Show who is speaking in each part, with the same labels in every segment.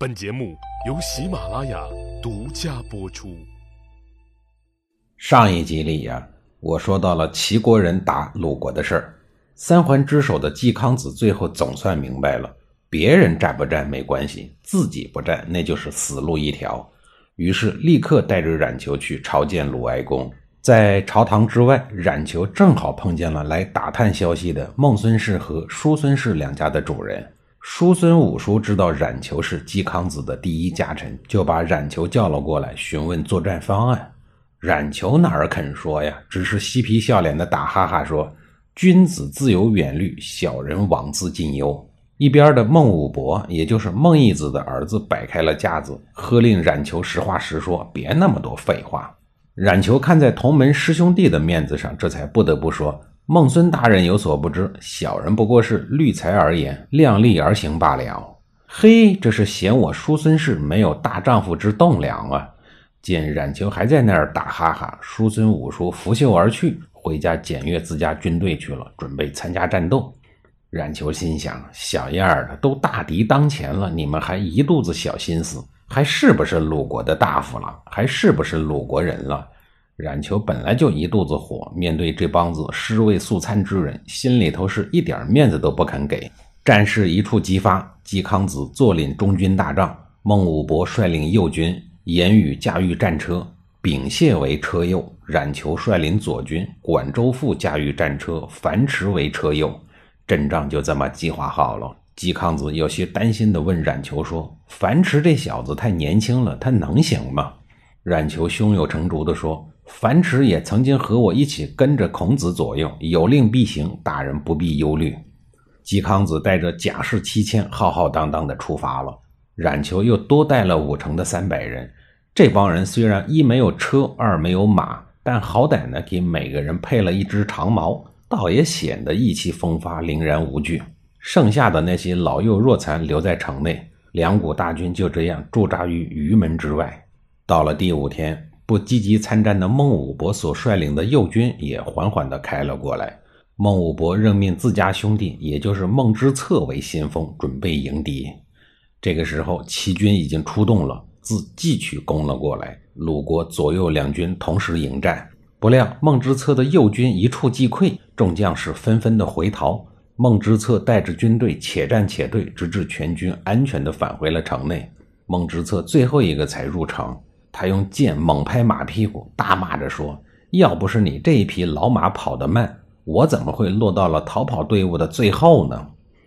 Speaker 1: 本节目由喜马拉雅独家播出。
Speaker 2: 上一集里呀，我说到了齐国人打鲁国的事儿。三环之首的季康子最后总算明白了，别人战不战没关系，自己不战那就是死路一条。于是立刻带着冉求去朝见鲁哀公。在朝堂之外，冉求正好碰见了来打探消息的孟孙氏和叔孙氏两家的主人。叔孙五叔知道冉求是嵇康子的第一家臣，就把冉求叫了过来，询问作战方案。冉求哪儿肯说呀，只是嬉皮笑脸的打哈哈说：“君子自有远虑，小人枉自近忧。”一边的孟武伯，也就是孟义子的儿子，摆开了架子，喝令冉求实话实说，别那么多废话。冉求看在同门师兄弟的面子上，这才不得不说。孟孙大人有所不知，小人不过是虑才而言，量力而行罢了。嘿，这是嫌我叔孙氏没有大丈夫之栋梁啊！见冉求还在那儿打哈哈，叔孙五叔拂袖而去，回家检阅自家军队去了，准备参加战斗。冉求心想：小样儿的，都大敌当前了，你们还一肚子小心思，还是不是鲁国的大夫了？还是不是鲁国人了？冉求本来就一肚子火，面对这帮子尸位素餐之人，心里头是一点面子都不肯给。战事一触即发，嵇康子坐领中军大帐，孟武伯率领右军，言语驾驭战车，秉谢为车右；冉求率领左军，管周父驾驭战车，樊迟为车右。阵仗就这么计划好了。嵇康子有些担心地问冉求说：“樊迟这小子太年轻了，他能行吗？”冉求胸有成竹地说。樊迟也曾经和我一起跟着孔子左右，有令必行，大人不必忧虑。嵇康子带着甲士七千，浩浩荡荡地出发了。冉求又多带了五成的三百人。这帮人虽然一没有车，二没有马，但好歹呢，给每个人配了一只长矛，倒也显得意气风发，凛然无惧。剩下的那些老幼弱残留在城内，两股大军就这样驻扎于鱼门之外。到了第五天。不积极参战的孟武伯所率领的右军也缓缓地开了过来。孟武伯任命自家兄弟，也就是孟之策为先锋，准备迎敌。这个时候，齐军已经出动了，自冀区攻了过来。鲁国左右两军同时迎战，不料孟之策的右军一触即溃，众将士纷纷的回逃。孟之策带着军队且战且退，直至全军安全地返回了城内。孟之策最后一个才入城。他用剑猛拍马屁股，大骂着说：“要不是你这一匹老马跑得慢，我怎么会落到了逃跑队伍的最后呢？”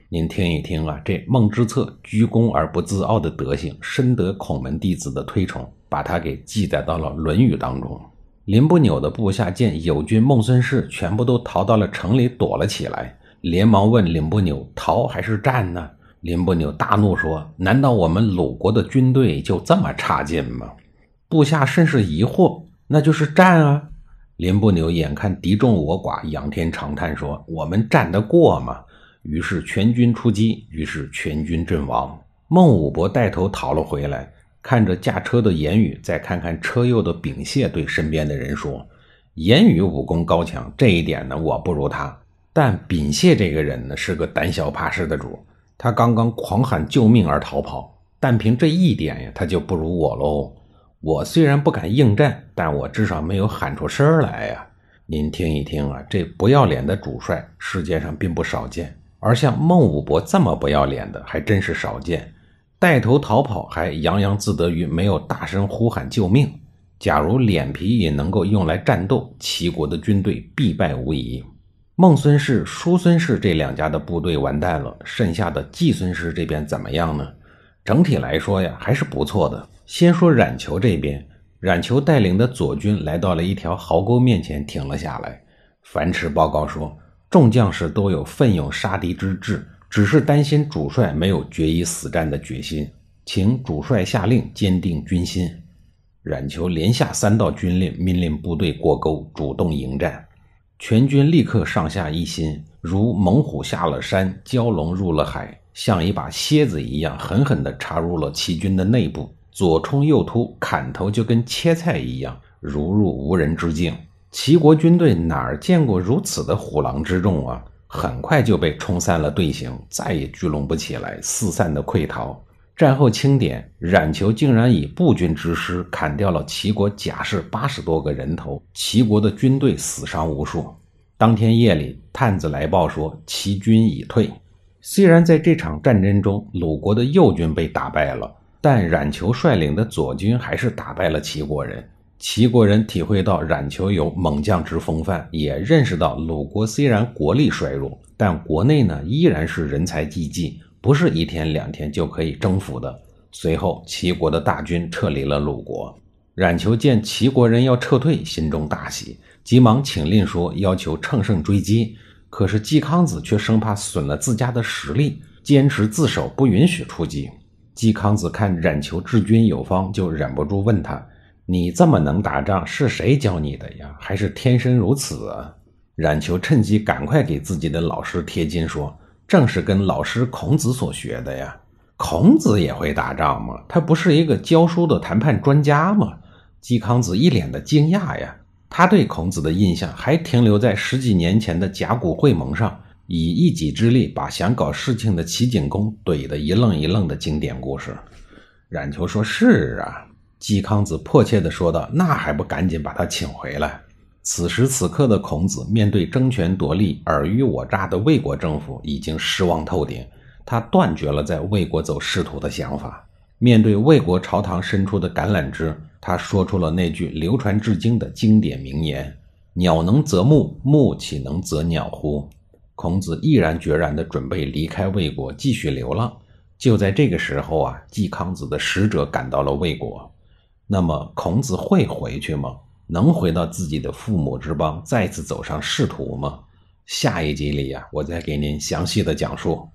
Speaker 2: 您听一听啊，这孟之策居功而不自傲的德行，深得孔门弟子的推崇，把他给记载到了《论语》当中。林不扭的部下见友军孟孙氏全部都逃到了城里躲了起来，连忙问林不扭：“逃还是战呢？”林不扭大怒说：“难道我们鲁国的军队就这么差劲吗？”部下甚是疑惑，那就是战啊！林不牛眼看敌众我寡，仰天长叹说：“我们战得过吗？”于是全军出击，于是全军阵亡。孟武伯带头逃了回来，看着驾车的言语，再看看车右的秉谢，对身边的人说：“言语武功高强，这一点呢，我不如他。但秉谢这个人呢，是个胆小怕事的主。他刚刚狂喊救命而逃跑，但凭这一点呀，他就不如我喽。”我虽然不敢应战，但我至少没有喊出声来呀！您听一听啊，这不要脸的主帅，世界上并不少见，而像孟武伯这么不要脸的，还真是少见。带头逃跑，还洋洋自得于没有大声呼喊救命。假如脸皮也能够用来战斗，齐国的军队必败无疑。孟孙氏、叔孙氏这两家的部队完蛋了，剩下的季孙氏这边怎么样呢？整体来说呀，还是不错的。先说冉求这边，冉求带领的左军来到了一条壕沟面前，停了下来。樊迟报告说，众将士都有奋勇杀敌之志，只是担心主帅没有决一死战的决心，请主帅下令坚定军心。冉求连下三道军令，命令部队过沟，主动迎战。全军立刻上下一心，如猛虎下了山，蛟龙入了海。像一把蝎子一样狠狠地插入了齐军的内部，左冲右突，砍头就跟切菜一样，如入无人之境。齐国军队哪儿见过如此的虎狼之众啊？很快就被冲散了队形，再也聚拢不起来，四散的溃逃。战后清点，冉求竟然以步军之师砍掉了齐国甲士八十多个人头，齐国的军队死伤无数。当天夜里，探子来报说齐军已退。虽然在这场战争中，鲁国的右军被打败了，但冉求率领的左军还是打败了齐国人。齐国人体会到冉求有猛将之风范，也认识到鲁国虽然国力衰弱，但国内呢依然是人才济济。不是一天两天就可以征服的。随后，齐国的大军撤离了鲁国。冉求见齐国人要撤退，心中大喜，急忙请令说要求乘胜追击。可是季康子却生怕损了自家的实力，坚持自首，不允许出击。季康子看冉求治军有方，就忍不住问他：“你这么能打仗，是谁教你的呀？还是天生如此啊？”冉求趁机赶快给自己的老师贴金说。正是跟老师孔子所学的呀。孔子也会打仗吗？他不是一个教书的谈判专家吗？季康子一脸的惊讶呀。他对孔子的印象还停留在十几年前的甲骨会盟上，以一己之力把想搞事情的齐景公怼得一愣一愣的经典故事。冉求说：“是啊。”季康子迫切地说道：“那还不赶紧把他请回来？”此时此刻的孔子，面对争权夺利、尔虞我诈的魏国政府，已经失望透顶。他断绝了在魏国走仕途的想法。面对魏国朝堂伸出的橄榄枝，他说出了那句流传至今的经典名言：“鸟能择木，木岂能择鸟乎？”孔子毅然决然地准备离开魏国，继续流浪。就在这个时候啊，季康子的使者赶到了魏国。那么，孔子会回去吗？能回到自己的父母之邦，再次走上仕途吗？下一集里呀，我再给您详细的讲述。